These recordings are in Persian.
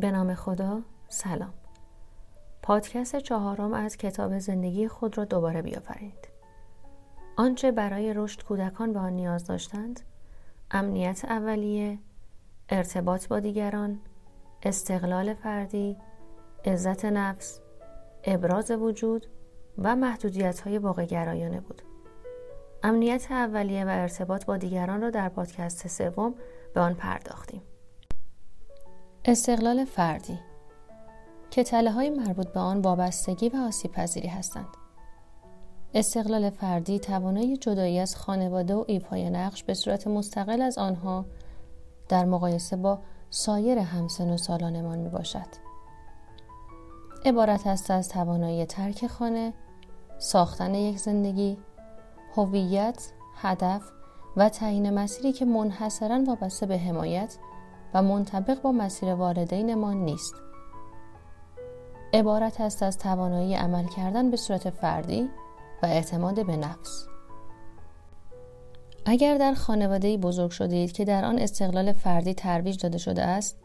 به نام خدا سلام. پادکست چهارم از کتاب زندگی خود را دوباره بیاورید. آنچه برای رشد کودکان به آن نیاز داشتند امنیت اولیه ارتباط با دیگران استقلال فردی عزت نفس ابراز وجود و محدودیت های واقع گرایانه بود. امنیت اولیه و ارتباط با دیگران را در پادکست سوم به آن پرداختیم. استقلال فردی که تله های مربوط به آن وابستگی و آسیب پذیری هستند استقلال فردی توانایی جدایی از خانواده و ایفای نقش به صورت مستقل از آنها در مقایسه با سایر همسن و سالانمان می باشد. عبارت است از توانایی ترک خانه، ساختن یک زندگی، هویت، هدف و تعیین مسیری که منحصرا وابسته به حمایت و منطبق با مسیر والدینمان نیست. عبارت است از توانایی عمل کردن به صورت فردی و اعتماد به نفس. اگر در خانواده بزرگ شدید که در آن استقلال فردی ترویج داده شده است،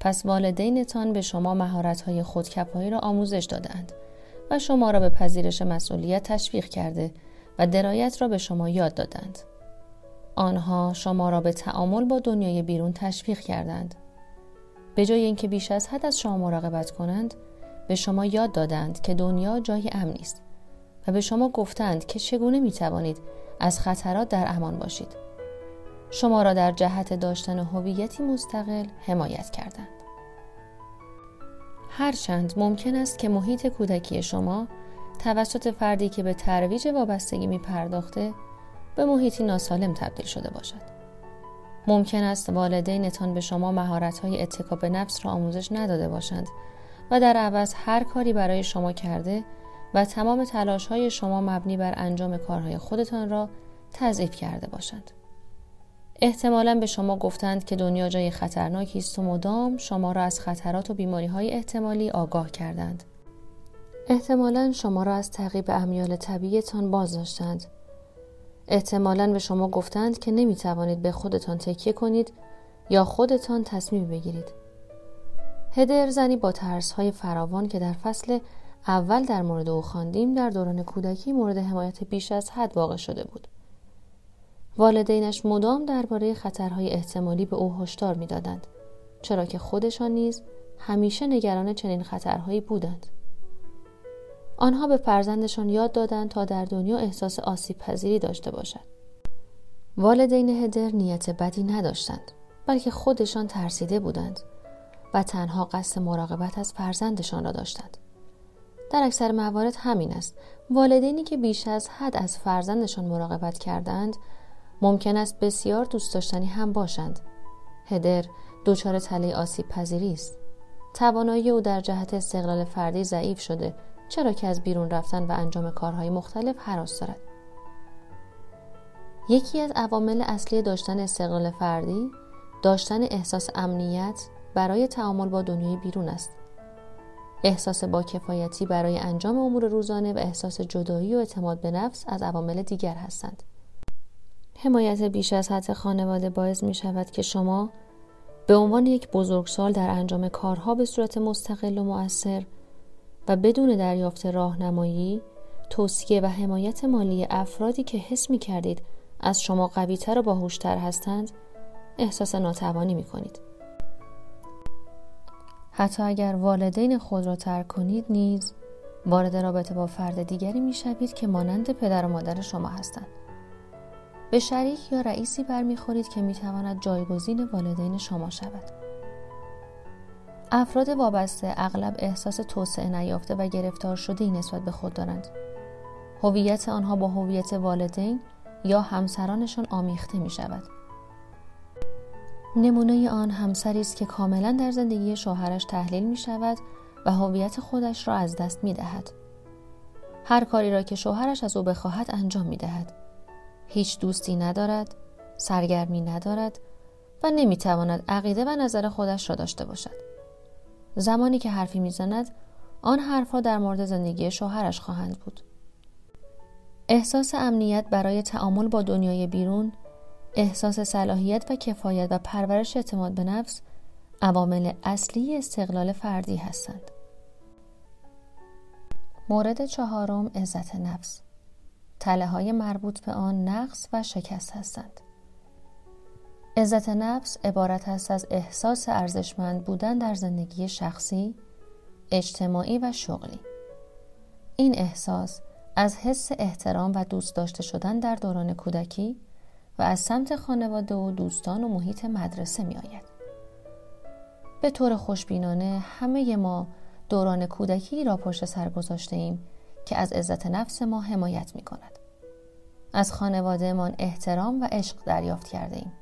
پس والدینتان به شما مهارت‌های خودکفایی را آموزش دادند و شما را به پذیرش مسئولیت تشویق کرده و درایت را به شما یاد دادند. آنها شما را به تعامل با دنیای بیرون تشویق کردند. به جای اینکه بیش از حد از شما مراقبت کنند، به شما یاد دادند که دنیا جای امنی است و به شما گفتند که چگونه می توانید از خطرات در امان باشید. شما را در جهت داشتن هویتی مستقل حمایت کردند. هرچند ممکن است که محیط کودکی شما توسط فردی که به ترویج وابستگی می پرداخته به محیطی ناسالم تبدیل شده باشد. ممکن است والدینتان به شما مهارت‌های اتکا به نفس را آموزش نداده باشند و در عوض هر کاری برای شما کرده و تمام تلاش های شما مبنی بر انجام کارهای خودتان را تضعیف کرده باشند. احتمالا به شما گفتند که دنیا جای خطرناکی است و مدام شما را از خطرات و بیماری های احتمالی آگاه کردند. احتمالا شما را از تعقیب امیال طبیعتان باز داشتند. احتمالا به شما گفتند که نمی توانید به خودتان تکیه کنید یا خودتان تصمیم بگیرید. هدر زنی با ترس های فراوان که در فصل اول در مورد او خواندیم در دوران کودکی مورد حمایت بیش از حد واقع شده بود. والدینش مدام درباره خطرهای احتمالی به او هشدار می‌دادند چرا که خودشان نیز همیشه نگران چنین خطرهایی بودند. آنها به فرزندشان یاد دادند تا در دنیا احساس آسیب پذیری داشته باشد. والدین هدر نیت بدی نداشتند بلکه خودشان ترسیده بودند و تنها قصد مراقبت از فرزندشان را داشتند. در اکثر موارد همین است. والدینی که بیش از حد از فرزندشان مراقبت کردند ممکن است بسیار دوست داشتنی هم باشند. هدر دچار تله آسیب پذیری است. توانایی او در جهت استقلال فردی ضعیف شده چرا که از بیرون رفتن و انجام کارهای مختلف حراس دارد. یکی از عوامل اصلی داشتن استقلال فردی داشتن احساس امنیت برای تعامل با دنیای بیرون است. احساس با کفایتی برای انجام امور روزانه و احساس جدایی و اعتماد به نفس از عوامل دیگر هستند. حمایت بیش از حد خانواده باعث می شود که شما به عنوان یک بزرگسال در انجام کارها به صورت مستقل و مؤثر و بدون دریافت راهنمایی، توصیه و حمایت مالی افرادی که حس می کردید از شما قویتر و باهوشتر هستند، احساس ناتوانی می کنید. حتی اگر والدین خود را ترک کنید نیز وارد رابطه با فرد دیگری می شوید که مانند پدر و مادر شما هستند. به شریک یا رئیسی برمیخورید که می‌تواند جایگزین والدین شما شود. افراد وابسته اغلب احساس توسعه نیافته و گرفتار شده نسبت به خود دارند. هویت آنها با هویت والدین یا همسرانشان آمیخته می شود. نمونه آن همسری است که کاملا در زندگی شوهرش تحلیل می شود و هویت خودش را از دست می دهد. هر کاری را که شوهرش از او بخواهد انجام می دهد. هیچ دوستی ندارد، سرگرمی ندارد و نمی تواند عقیده و نظر خودش را داشته باشد. زمانی که حرفی می‌زند آن حرفها در مورد زندگی شوهرش خواهند بود. احساس امنیت برای تعامل با دنیای بیرون احساس صلاحیت و کفایت و پرورش اعتماد به نفس عوامل اصلی استقلال فردی هستند. مورد چهارم عزت نفس تله های مربوط به آن نقص و شکست هستند. عزت نفس عبارت است از احساس ارزشمند بودن در زندگی شخصی، اجتماعی و شغلی. این احساس از حس احترام و دوست داشته شدن در دوران کودکی و از سمت خانواده و دوستان و محیط مدرسه می آید. به طور خوشبینانه همه ما دوران کودکی را پشت سر گذاشته ایم که از عزت نفس ما حمایت می کند. از خانوادهمان احترام و عشق دریافت کرده ایم.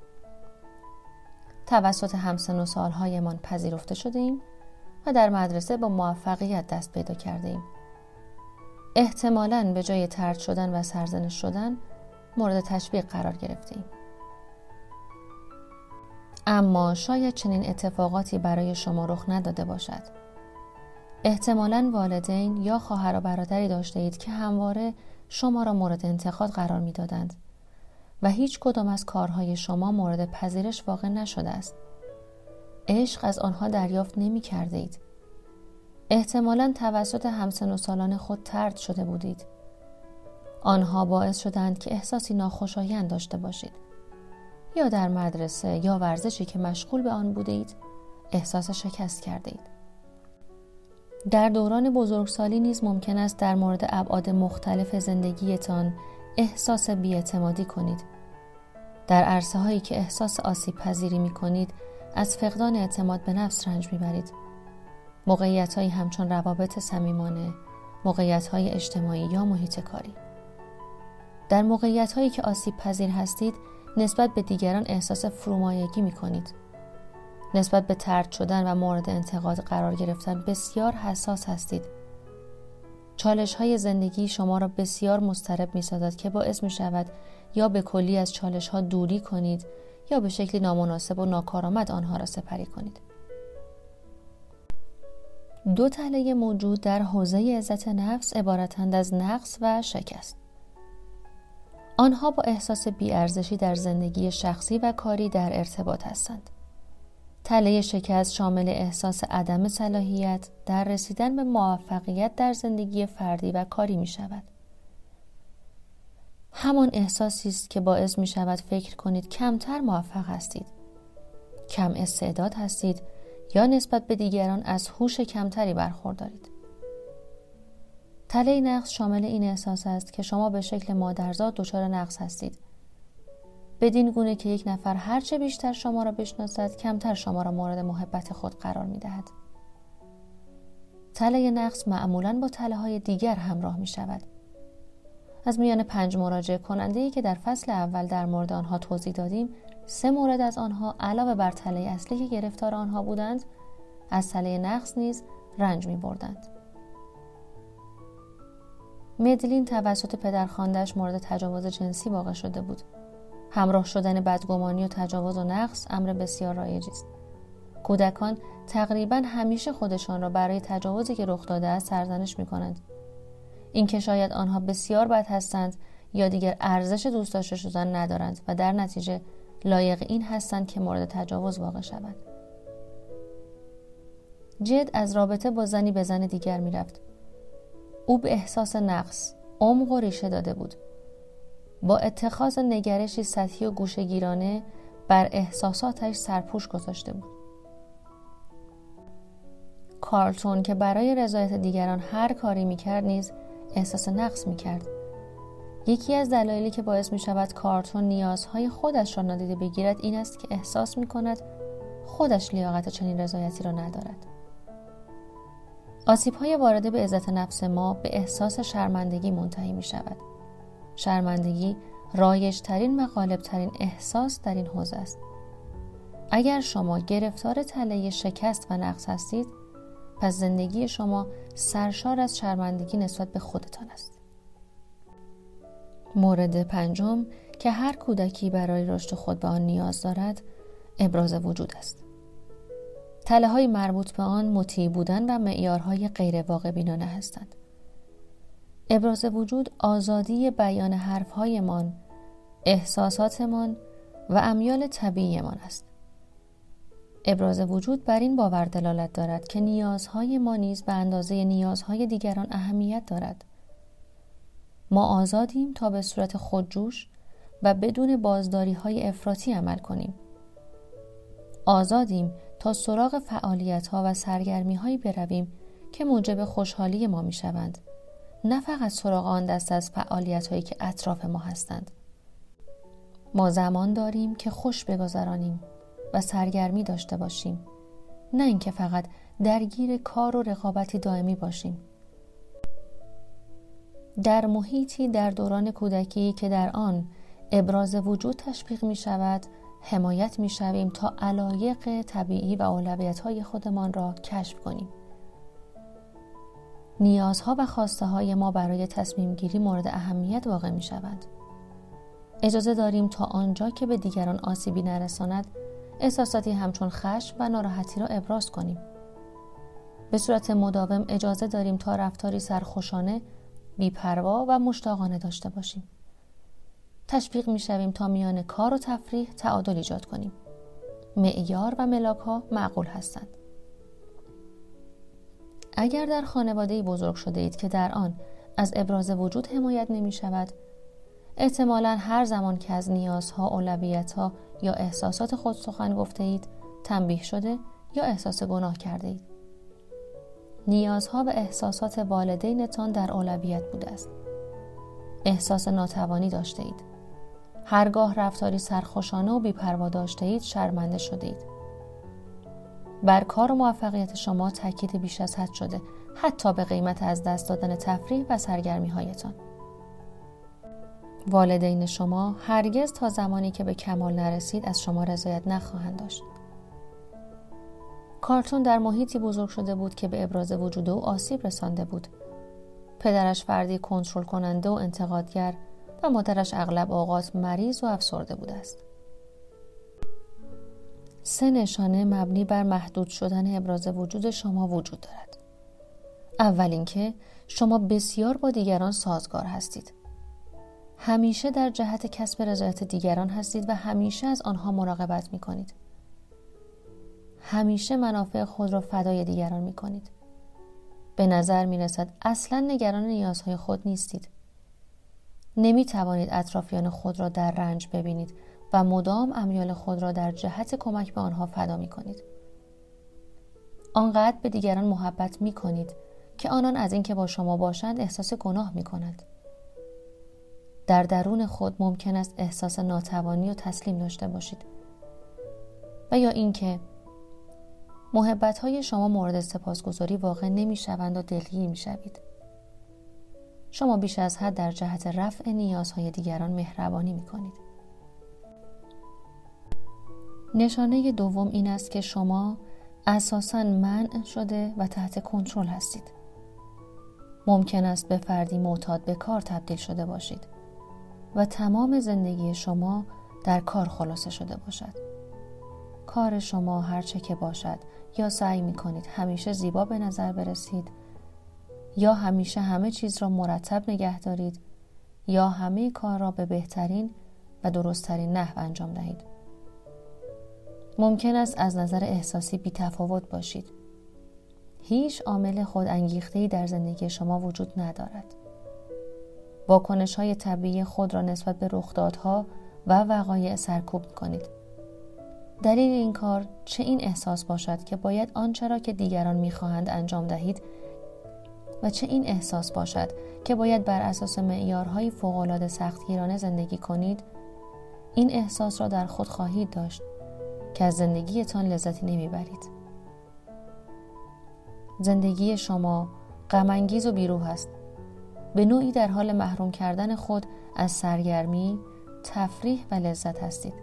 توسط همسن و سالهایمان پذیرفته شده ایم و در مدرسه با موفقیت دست پیدا کرده ایم. احتمالاً به جای ترد شدن و سرزنش شدن مورد تشویق قرار گرفتیم. اما شاید چنین اتفاقاتی برای شما رخ نداده باشد. احتمالا والدین یا خواهر و برادری داشته اید که همواره شما را مورد انتقاد قرار می‌دادند و هیچ کدام از کارهای شما مورد پذیرش واقع نشده است. عشق از آنها دریافت نمی کرده اید. احتمالا توسط همسن و سالان خود ترد شده بودید. آنها باعث شدند که احساسی ناخوشایند داشته باشید. یا در مدرسه یا ورزشی که مشغول به آن بودید احساس شکست کرده اید. در دوران بزرگسالی نیز ممکن است در مورد ابعاد مختلف زندگیتان احساس بیاعتمادی کنید. در عرصه هایی که احساس آسیب پذیری می کنید از فقدان اعتماد به نفس رنج می برید. موقعیت هایی همچون روابط صمیمانه، موقعیت های اجتماعی یا محیط کاری. در موقعیت هایی که آسیب پذیر هستید نسبت به دیگران احساس فرومایگی می کنید. نسبت به ترد شدن و مورد انتقاد قرار گرفتن بسیار حساس هستید. چالش های زندگی شما را بسیار مسترب می سازد که باعث می شود یا به کلی از چالش ها دوری کنید یا به شکلی نامناسب و ناکارآمد آنها را سپری کنید. دو تله موجود در حوزه عزت نفس عبارتند از نقص و شکست. آنها با احساس بیارزشی در زندگی شخصی و کاری در ارتباط هستند. تله شکست شامل احساس عدم صلاحیت در رسیدن به موفقیت در زندگی فردی و کاری می شود. همان احساسی است که باعث می شود فکر کنید کمتر موفق هستید. کم استعداد هستید یا نسبت به دیگران از هوش کمتری برخوردارید. تله نقص شامل این احساس است که شما به شکل مادرزاد دچار نقص هستید بدین گونه که یک نفر هرچه بیشتر شما را بشناسد کمتر شما را مورد محبت خود قرار می دهد. تله نقص معمولا با تله های دیگر همراه می شود. از میان پنج مراجعه کننده ای که در فصل اول در مورد آنها توضیح دادیم سه مورد از آنها علاوه بر تله اصلی که گرفتار آنها بودند از تله نقص نیز رنج می بردند. مدلین توسط پدرخواندهش مورد تجاوز جنسی واقع شده بود. همراه شدن بدگمانی و تجاوز و نقص امر بسیار رایجی است. کودکان تقریبا همیشه خودشان را برای تجاوزی که رخ داده است سرزنش می کنند اینکه شاید آنها بسیار بد هستند یا دیگر ارزش دوست داشته شدن ندارند و در نتیجه لایق این هستند که مورد تجاوز واقع شوند. جد از رابطه با زنی به زن دیگر می‌رفت. او به احساس نقص عمق و ریشه داده بود. با اتخاذ نگرشی سطحی و گوشگیرانه بر احساساتش سرپوش گذاشته بود. کارتون که برای رضایت دیگران هر کاری می‌کرد نیز احساس نقص می‌کرد یکی از دلایلی که باعث می شود کارتون نیازهای خودش را نادیده بگیرد این است که احساس می کند خودش لیاقت چنین رضایتی را ندارد. آسیب های وارده به عزت نفس ما به احساس شرمندگی منتهی می شود. شرمندگی رایج ترین و غالب ترین احساس در این حوزه است. اگر شما گرفتار تله شکست و نقص هستید پس زندگی شما سرشار از شرمندگی نسبت به خودتان است. مورد پنجم که هر کودکی برای رشد خود به آن نیاز دارد ابراز وجود است. تله های مربوط به آن مطیع بودن و معیارهای غیر واقع بینانه هستند. ابراز وجود آزادی بیان حرفهایمان، احساساتمان و امیال طبیعیمان است. ابراز وجود بر این باور دلالت دارد که نیازهای ما نیز به اندازه نیازهای دیگران اهمیت دارد. ما آزادیم تا به صورت خودجوش و بدون بازداری های افراطی عمل کنیم. آزادیم تا سراغ فعالیت ها و سرگرمی هایی برویم که موجب خوشحالی ما می شوند نه فقط سراغ آن دست از فعالیت هایی که اطراف ما هستند. ما زمان داریم که خوش بگذرانیم. و سرگرمی داشته باشیم. نه اینکه فقط درگیر کار و رقابتی دائمی باشیم. در محیطی در دوران کودکی که در آن ابراز وجود تشویق می شود حمایت می شویم تا علایق طبیعی و اولویت های خودمان را کشف کنیم. نیازها و خواسته های ما برای تصمیم گیری مورد اهمیت واقع می شود. اجازه داریم تا آنجا که به دیگران آسیبی نرساند احساساتی همچون خشم و ناراحتی را ابراز کنیم. به صورت مداوم اجازه داریم تا رفتاری سرخوشانه، بیپروا و مشتاقانه داشته باشیم. تشویق می شویم تا میان کار و تفریح تعادل ایجاد کنیم. معیار و ملاک ها معقول هستند. اگر در خانواده بزرگ شده اید که در آن از ابراز وجود حمایت نمی شود احتمالا هر زمان که از نیازها، اولویتها یا احساسات خود سخن گفته اید تنبیه شده یا احساس گناه کرده اید. نیازها و احساسات والدینتان در اولویت بوده است. احساس ناتوانی داشته اید. هرگاه رفتاری سرخوشانه و بیپروا داشته اید شرمنده شده اید. بر کار و موفقیت شما تاکید بیش از حد شده حتی به قیمت از دست دادن تفریح و سرگرمی هایتان. والدین شما هرگز تا زمانی که به کمال نرسید از شما رضایت نخواهند داشت. کارتون در محیطی بزرگ شده بود که به ابراز وجود او آسیب رسانده بود. پدرش فردی کنترل کننده و انتقادگر و مادرش اغلب اوقات مریض و افسرده بوده است. سه نشانه مبنی بر محدود شدن ابراز وجود شما وجود دارد. اول اینکه شما بسیار با دیگران سازگار هستید. همیشه در جهت کسب رضایت دیگران هستید و همیشه از آنها مراقبت می کنید. همیشه منافع خود را فدای دیگران می کنید. به نظر می رسد اصلا نگران نیازهای خود نیستید. نمی توانید اطرافیان خود را در رنج ببینید و مدام امیال خود را در جهت کمک به آنها فدا می کنید. آنقدر به دیگران محبت می کنید که آنان از اینکه با شما باشند احساس گناه می کنند. در درون خود ممکن است احساس ناتوانی و تسلیم داشته باشید و یا اینکه محبت های شما مورد سپاسگزاری واقع نمی شوند و دلگیر می شوید. شما بیش از حد در جهت رفع نیازهای دیگران مهربانی می کنید. نشانه دوم این است که شما اساسا منع شده و تحت کنترل هستید. ممکن است به فردی معتاد به کار تبدیل شده باشید و تمام زندگی شما در کار خلاصه شده باشد. کار شما هرچه که باشد یا سعی می کنید همیشه زیبا به نظر برسید یا همیشه همه چیز را مرتب نگه دارید یا همه کار را به بهترین و درستترین نحو انجام دهید. ممکن است از نظر احساسی بی تفاوت باشید. هیچ عامل خود انگیخته در زندگی شما وجود ندارد. واکنش های طبیعی خود را نسبت به رخدادها و وقایع سرکوب کنید. دلیل این کار چه این احساس باشد که باید آنچه را که دیگران می‌خواهند انجام دهید و چه این احساس باشد که باید بر اساس معیارهای فوقالعاده سختگیرانه زندگی کنید؟ این احساس را در خود خواهید داشت که از زندگیتان لذتی نمی‌برید. زندگی شما غمانگیز و بیروح است. به نوعی در حال محروم کردن خود از سرگرمی، تفریح و لذت هستید.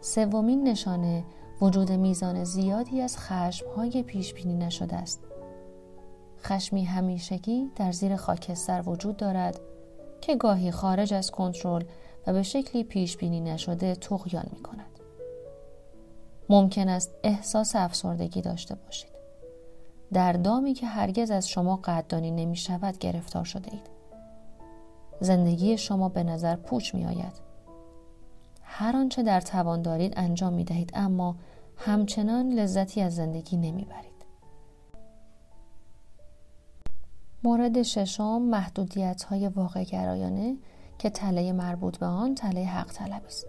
سومین نشانه وجود میزان زیادی از خشمهای پیش بینی نشده است. خشمی همیشگی در زیر خاکستر وجود دارد که گاهی خارج از کنترل و به شکلی پیش بینی نشده تغیان می کند. ممکن است احساس افسردگی داشته باشید. در دامی که هرگز از شما قدردانی نمی شود گرفتار شده اید. زندگی شما به نظر پوچ می آید. هر آنچه در توان دارید انجام می دهید اما همچنان لذتی از زندگی نمی برید. مورد ششم محدودیت های واقع گرایانه که تله مربوط به آن تله حق طلبی است.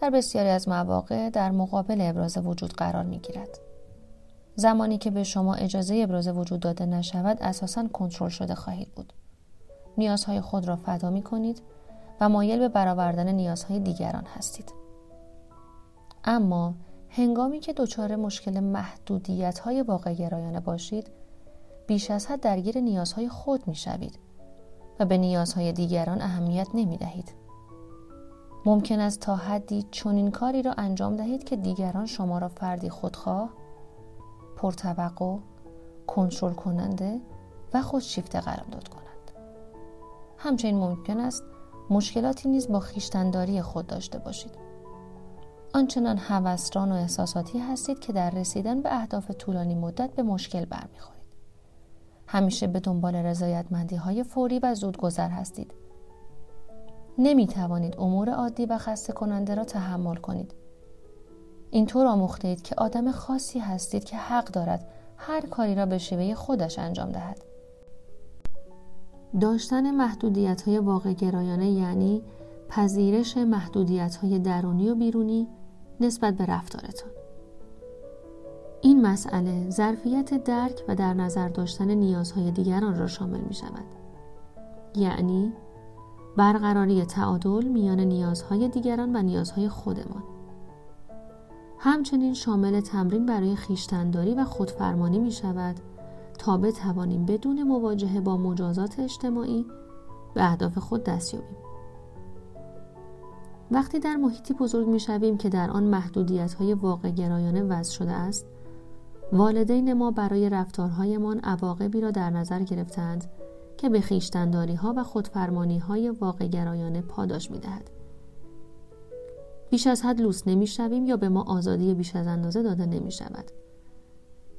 در بسیاری از مواقع در مقابل ابراز وجود قرار می گیرد. زمانی که به شما اجازه ابراز وجود داده نشود اساسا کنترل شده خواهید بود. نیازهای خود را فدا می کنید و مایل به برآوردن نیازهای دیگران هستید. اما هنگامی که دچار مشکل محدودیت های واقع گرایانه باشید بیش از حد درگیر نیازهای خود می شوید و به نیازهای دیگران اهمیت نمی دهید. ممکن است تا حدی چنین کاری را انجام دهید که دیگران شما را فردی خودخواه، پرتوقع، کنترل کننده و خودشیفته قرارداد کنند. همچنین ممکن است مشکلاتی نیز با خیشتنداری خود داشته باشید. آنچنان هوسران و احساساتی هستید که در رسیدن به اهداف طولانی مدت به مشکل برمیخورید. همیشه به دنبال رضایتمندی های فوری و زودگذر هستید. نمی توانید امور عادی و خسته کننده را تحمل کنید. اینطور آموخته اید که آدم خاصی هستید که حق دارد هر کاری را به شیوه خودش انجام دهد. داشتن محدودیت های واقع گرایانه یعنی پذیرش محدودیت های درونی و بیرونی نسبت به رفتارتان. این مسئله ظرفیت درک و در نظر داشتن نیازهای دیگران را شامل می شود. یعنی برقراری تعادل میان نیازهای دیگران و نیازهای خودمان. همچنین شامل تمرین برای خیشتنداری و خودفرمانی می شود تا بتوانیم بدون مواجهه با مجازات اجتماعی به اهداف خود دست یابیم. وقتی در محیطی بزرگ می شویم که در آن محدودیت های واقع گرایانه وضع شده است والدین ما برای رفتارهایمان عواقبی را در نظر گرفتند که به خیشتنداری ها و خودفرمانی های واقع گرایانه پاداش می دهد. بیش از حد لوس نمی شویم یا به ما آزادی بیش از اندازه داده نمی شود.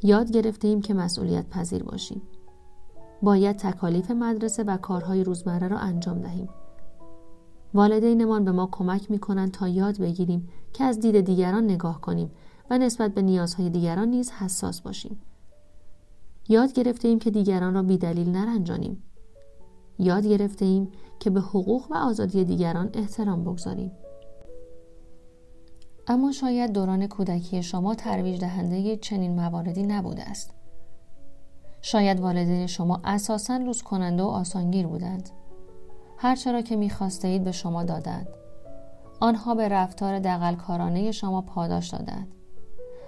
یاد گرفته ایم که مسئولیت پذیر باشیم. باید تکالیف مدرسه و کارهای روزمره را انجام دهیم. والدینمان به ما کمک می کنند تا یاد بگیریم که از دید دیگران نگاه کنیم و نسبت به نیازهای دیگران نیز حساس باشیم. یاد گرفته ایم که دیگران را بیدلیل نرنجانیم. یاد گرفته ایم که به حقوق و آزادی دیگران احترام بگذاریم. اما شاید دوران کودکی شما ترویج دهنده چنین مواردی نبوده است. شاید والدین شما اساساً لوس کننده و آسانگیر بودند. هرچه را که می‌خواسته به شما دادند. آنها به رفتار دقلکارانه شما پاداش دادند.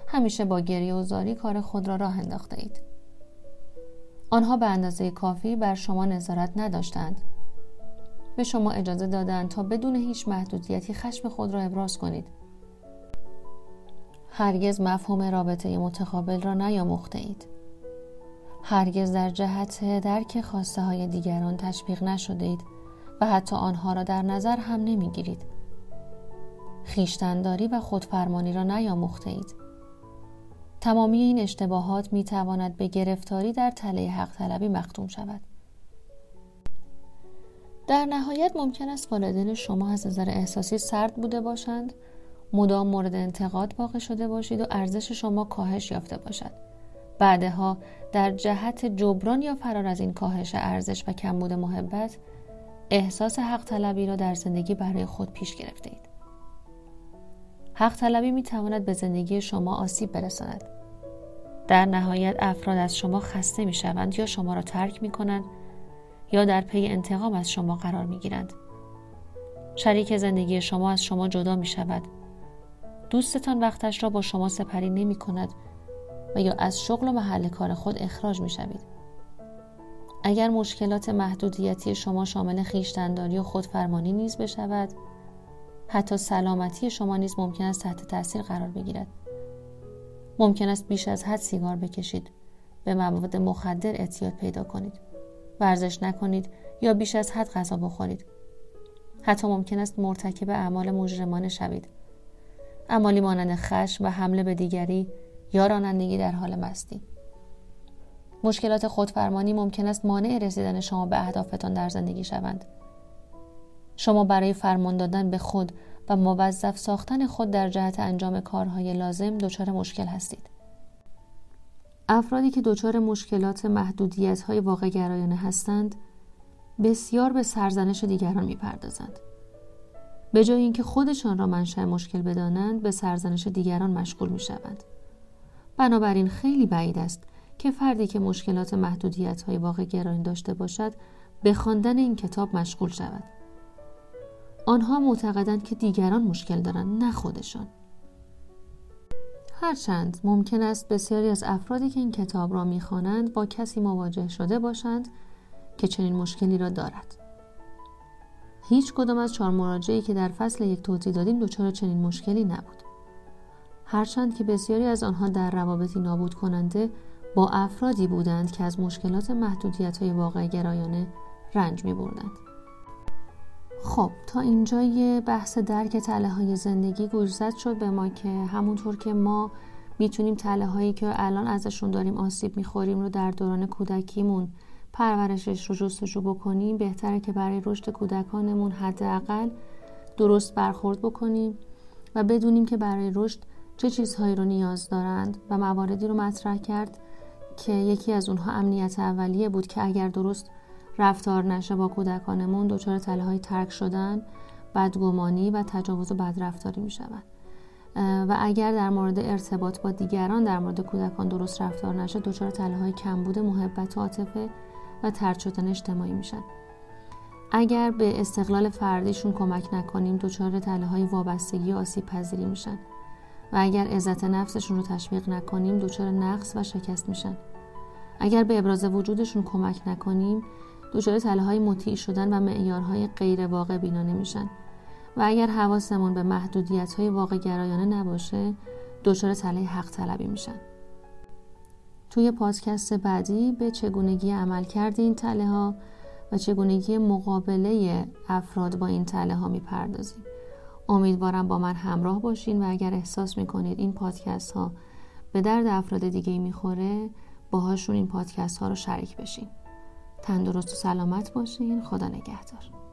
همیشه با گریه و زاری کار خود را راه انداخته اید. آنها به اندازه کافی بر شما نظارت نداشتند. به شما اجازه دادند تا بدون هیچ محدودیتی خشم خود را ابراز کنید. هرگز مفهوم رابطه متقابل را نیاموخته اید. هرگز در جهت درک خواسته های دیگران تشویق نشده اید و حتی آنها را در نظر هم نمی‌گیرید. خیشتنداری و خودفرمانی را نیاموخته اید. تمامی این اشتباهات می تواند به گرفتاری در تله حق طلبی مختوم شود. در نهایت ممکن است والدین شما از نظر احساسی سرد بوده باشند مدام مورد انتقاد واقع شده باشید و ارزش شما کاهش یافته باشد. بعدها در جهت جبران یا فرار از این کاهش ارزش و کمبود محبت احساس حق طلبی را در زندگی برای خود پیش گرفته اید حق طلبی می تواند به زندگی شما آسیب برساند. در نهایت افراد از شما خسته می شوند یا شما را ترک می کنند یا در پی انتقام از شما قرار می گیرند شریک زندگی شما از شما جدا می شود دوستتان وقتش را با شما سپری نمی کند و یا از شغل و محل کار خود اخراج می شوید. اگر مشکلات محدودیتی شما شامل خیشتنداری و خودفرمانی نیز بشود حتی سلامتی شما نیز ممکن است تحت تاثیر قرار بگیرد. ممکن است بیش از حد سیگار بکشید به مواد مخدر اعتیاد پیدا کنید ورزش نکنید یا بیش از حد غذا بخورید. حتی ممکن است مرتکب اعمال مجرمانه شوید. اعمالی مانند خشم و حمله به دیگری یا رانندگی در حال مستی مشکلات خودفرمانی ممکن است مانع رسیدن شما به اهدافتان در زندگی شوند شما برای فرمان دادن به خود و موظف ساختن خود در جهت انجام کارهای لازم دچار مشکل هستید. افرادی که دچار مشکلات محدودیت های واقع گرایانه هستند بسیار به سرزنش دیگران می‌پردازند. به جای اینکه خودشان را منشأ مشکل بدانند به سرزنش دیگران مشغول می شوند. بنابراین خیلی بعید است که فردی که مشکلات محدودیت های واقع گرایانه داشته باشد به خواندن این کتاب مشغول شود. آنها معتقدند که دیگران مشکل دارند نه خودشان. هرچند ممکن است بسیاری از افرادی که این کتاب را می‌خوانند با کسی مواجه شده باشند که چنین مشکلی را دارد. هیچ کدام از چهار مراجعی که در فصل یک توضیح دادیم دچار چنین مشکلی نبود. هرچند که بسیاری از آنها در روابطی نابود کننده با افرادی بودند که از مشکلات محدودیت های واقع گرایانه رنج می بردند. خب تا اینجای بحث درک تله های زندگی گوشزد شد به ما که همونطور که ما می‌تونیم تله هایی که الان ازشون داریم آسیب می‌خوریم رو در دوران کودکیمون پرورشش رو جستجو بکنیم بهتره که برای رشد کودکانمون حداقل درست برخورد بکنیم و بدونیم که برای رشد چه چیزهایی رو نیاز دارند و مواردی رو مطرح کرد که یکی از اونها امنیت اولیه بود که اگر درست رفتار نشه با کودکانمون دچار تله ترک شدن بدگمانی و تجاوز و بدرفتاری می شود و اگر در مورد ارتباط با دیگران در مورد کودکان درست رفتار نشه دچار تله های کمبود محبت و عاطفه و ترد شدن اجتماعی میشن. اگر به استقلال فردیشون کمک نکنیم دچار تله های وابستگی و آسیب پذیری میشن. و اگر عزت نفسشون رو تشویق نکنیم دچار نقص و شکست میشن. اگر به ابراز وجودشون کمک نکنیم دچار تله های مطیع شدن و معیارهای غیر واقع بینانه میشن. و اگر حواسمون به محدودیت های واقع گرایانه نباشه دچار تله حق طلبی میشن. توی پادکست بعدی به چگونگی عمل کرد این تله ها و چگونگی مقابله افراد با این تله ها می‌پردازیم امیدوارم با من همراه باشین و اگر احساس می‌کنید این پادکست ها به درد افراد دیگه می‌خوره باهاشون این پادکست ها رو شریک بشین. تندرست و سلامت باشین. خدا نگهدار.